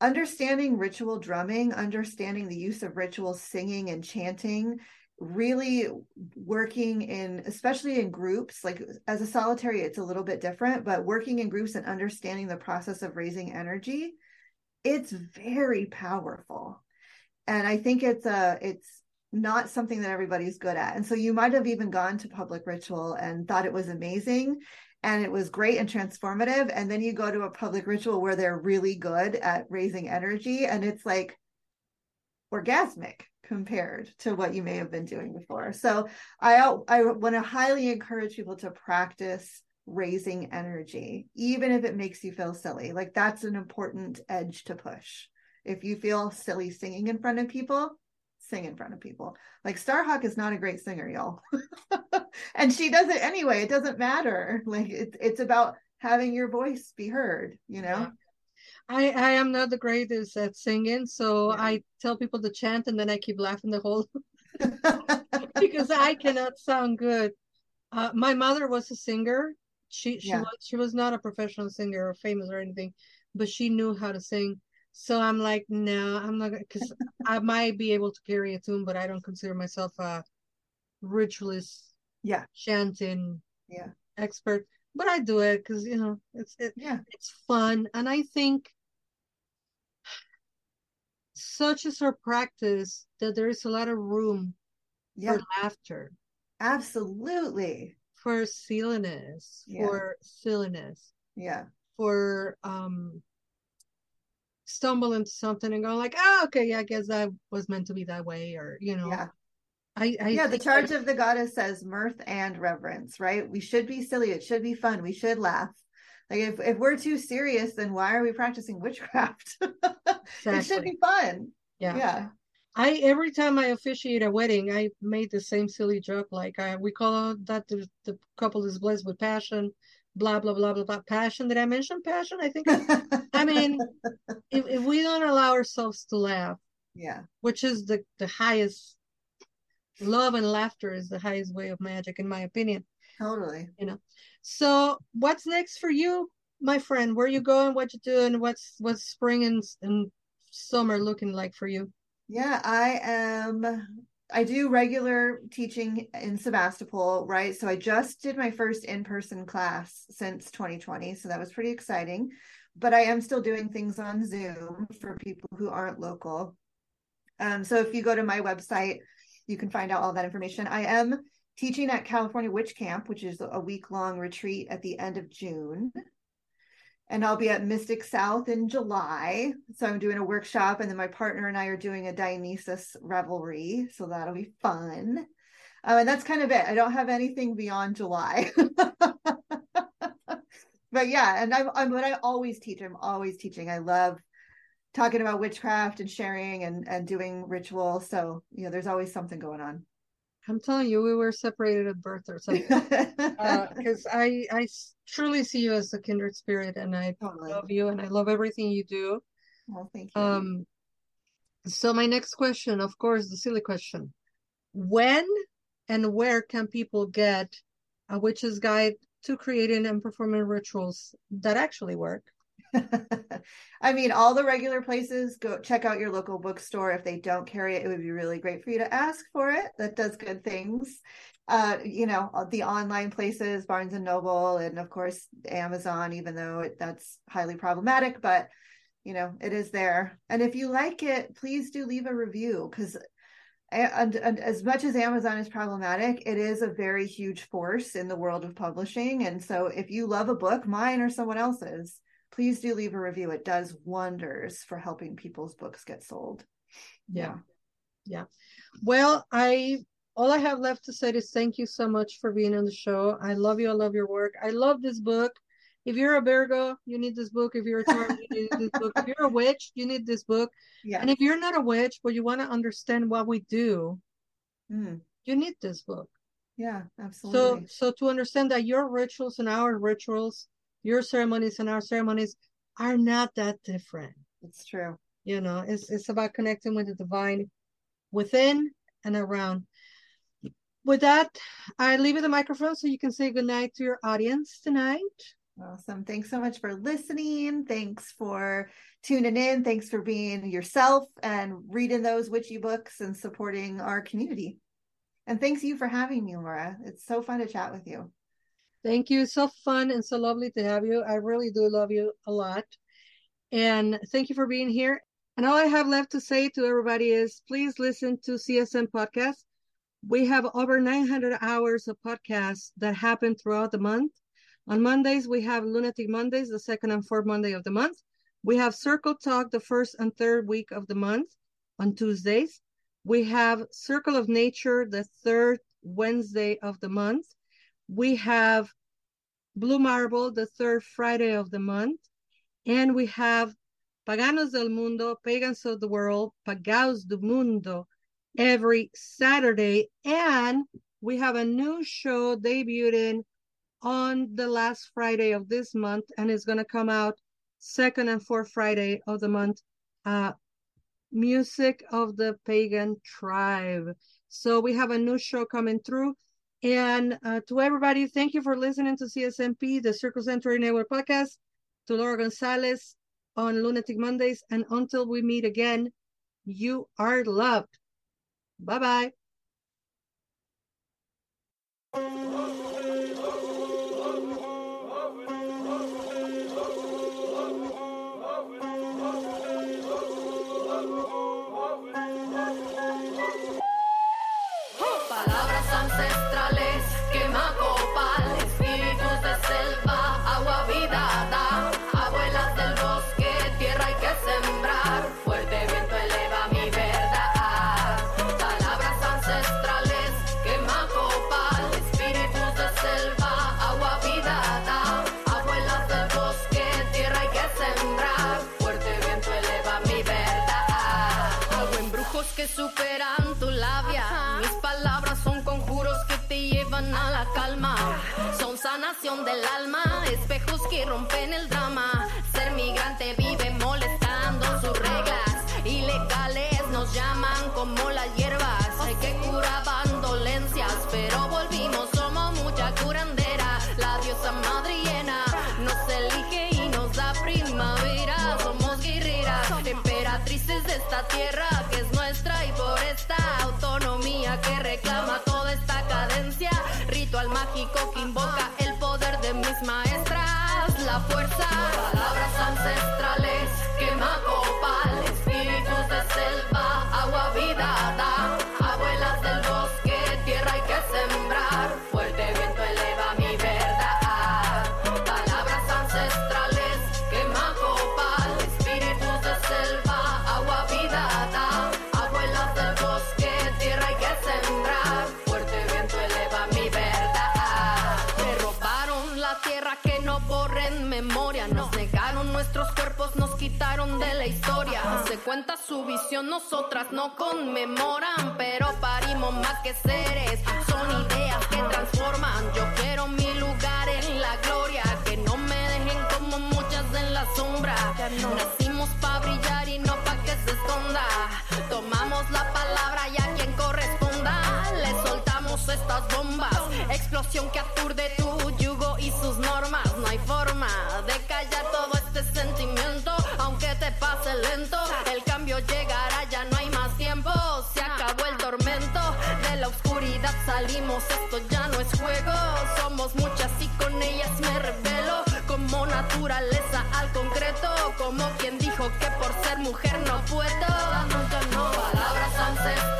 understanding ritual drumming, understanding the use of ritual singing and chanting, really working in, especially in groups, like as a solitary, it's a little bit different, but working in groups and understanding the process of raising energy, it's very powerful. And I think it's a, it's, not something that everybody's good at. And so you might have even gone to public ritual and thought it was amazing and it was great and transformative. And then you go to a public ritual where they're really good at raising energy and it's like orgasmic compared to what you may have been doing before. So I I want to highly encourage people to practice raising energy, even if it makes you feel silly. Like that's an important edge to push. If you feel silly singing in front of people, sing in front of people. Like Starhawk is not a great singer, y'all. <laughs> and she does it anyway. It doesn't matter. Like it's it's about having your voice be heard, you know? Yeah. I, I am not the greatest at singing, so Yeah. I tell people to chant and then I keep laughing the whole <laughs> <laughs> because I cannot sound good. Uh, my mother was a singer. She she Yeah. was she was not a professional singer or famous or anything, but she knew how to sing. So I'm like, no, I'm not because I might be able to carry a tune, but I don't consider myself a ritualist yeah. chanting Yeah. expert. But I do it because you know it's it, Yeah. it's fun, and I think such is our practice that there is a lot of room Yeah. for laughter, Absolutely. For silliness, Yeah. for silliness, Yeah. for um stumble into something and go like, oh, okay, yeah, I guess that was meant to be that way, or you know, Yeah. I, I yeah, the charge that- of the goddess says mirth and reverence, right? We should be silly. It should be fun. We should laugh. Like if, if we're too serious, then why are we practicing witchcraft? <laughs> It should be fun. yeah. Yeah. I every time I officiate a wedding, I made the same silly joke. Like I, we call that the, the couple is blessed with passion, blah blah blah blah blah. Passion. Did I mention passion? I think. I, mean, <laughs> if if we don't allow ourselves to laugh, yeah. which is the the highest, love and laughter is the highest way of magic, in my opinion. Totally. You know. So what's next for you, my friend? Where you going? What you doing? What's what's spring and, and summer looking like for you? Yeah, I am I do regular teaching in Sebastopol, right? So I just did my first in-person class since 2020, so that was pretty exciting. But I am still doing things on Zoom for people who aren't local. Um, so if you go to my website, you can find out all that information. I am teaching at California Witch Camp, which is a week-long retreat at the end of June and I'll be at Mystic South in July. So I'm doing a workshop, and then my partner and I are doing a Dionysus revelry. So that'll be fun. Uh, and that's kind of it. I don't have anything beyond July. <laughs> but yeah, and I'm, I'm, but I always teach. I'm always teaching. I love talking about witchcraft and sharing and and doing ritual. So you know, there's always something going on. I'm telling you, we were separated at birth or something. Because uh, <laughs> I, I truly see you as a kindred spirit, and I totally. love you, and I love everything you do. Well, thank you. Um, so my next question, of course, the silly question: When and where can people get a witch's guide to creating and performing rituals that actually work? <laughs> I mean, all the regular places, go check out your local bookstore. If they don't carry it, it would be really great for you to ask for it. That does good things. Uh, you know, the online places, Barnes and Noble, and of course, Amazon, even though it, that's highly problematic, but you know, it is there. And if you like it, please do leave a review because and, and, as much as Amazon is problematic, it is a very huge force in the world of publishing. And so if you love a book, mine or someone else's, please do leave a review. It does wonders for helping people's books get sold. Yeah. Yeah. Well, I all I have left to say is thank you so much for being on the show. I love you. I love your work. I love this book. If you're a Virgo, you need this book. If you're a Taurus, you need this book. If you're a witch, you need this book. Yeah. And if you're not a witch, but you want to understand what we do, mm. you need this book. Yeah, absolutely. So, so to understand that your rituals and our rituals your ceremonies and our ceremonies are not that different. It's true. You know, it's it's about connecting with the divine within and around. With that, I leave you the microphone so you can say goodnight to your audience tonight. Awesome. Thanks so much for listening. Thanks for tuning in. Thanks for being yourself and reading those witchy books and supporting our community. And thanks you for having me, Laura. It's so fun to chat with you. Thank you. So fun and so lovely to have you. I really do love you a lot. And thank you for being here. And all I have left to say to everybody is please listen to CSM podcast. We have over 900 hours of podcasts that happen throughout the month. On Mondays, we have Lunatic Mondays, the second and fourth Monday of the month. We have Circle Talk the first and third week of the month on Tuesdays. We have Circle of Nature the third Wednesday of the month. We have Blue Marble the third Friday of the month. And we have Paganos del Mundo, Pagans of the World, Pagãos do Mundo every Saturday. And we have a new show debuting on the last Friday of this month, and it's going to come out second and fourth Friday of the month. Uh, Music of the Pagan Tribe. So we have a new show coming through. And uh, to everybody, thank you for listening to CSNP, the Circle Sanctuary Network podcast, to Laura Gonzalez on Lunatic Mondays. And until we meet again, you are loved. Bye bye. del alma, espejos que rompen el drama. Ser migrante vive molestando sus reglas, ilegales nos llaman como las hierbas. Hay que curaban dolencias, pero volvimos, somos mucha curandera. La diosa madre nos elige y nos da primavera. Somos guerreras, emperatrices de esta tierra que es nuestra y por esta autonomía que reclama toda esta cadencia. Ritual mágico que invoca fuerza. Nosotras no conmemoran, pero parimos más que seres. Son ideas que transforman. Yo quiero mi lugar en la gloria, que no me dejen como muchas en la sombra. Nacimos para brillar y no para que se esconda. Tomamos la palabra y a quien corresponda le soltamos estas bombas. Explosión que aturde tu El cambio llegará, ya no hay más tiempo. Se acabó el tormento de la oscuridad. Salimos, esto ya no es juego. Somos muchas y con ellas me revelo. Como naturaleza al concreto, como quien dijo que por ser mujer no puedo. No. Palabras ancestrales,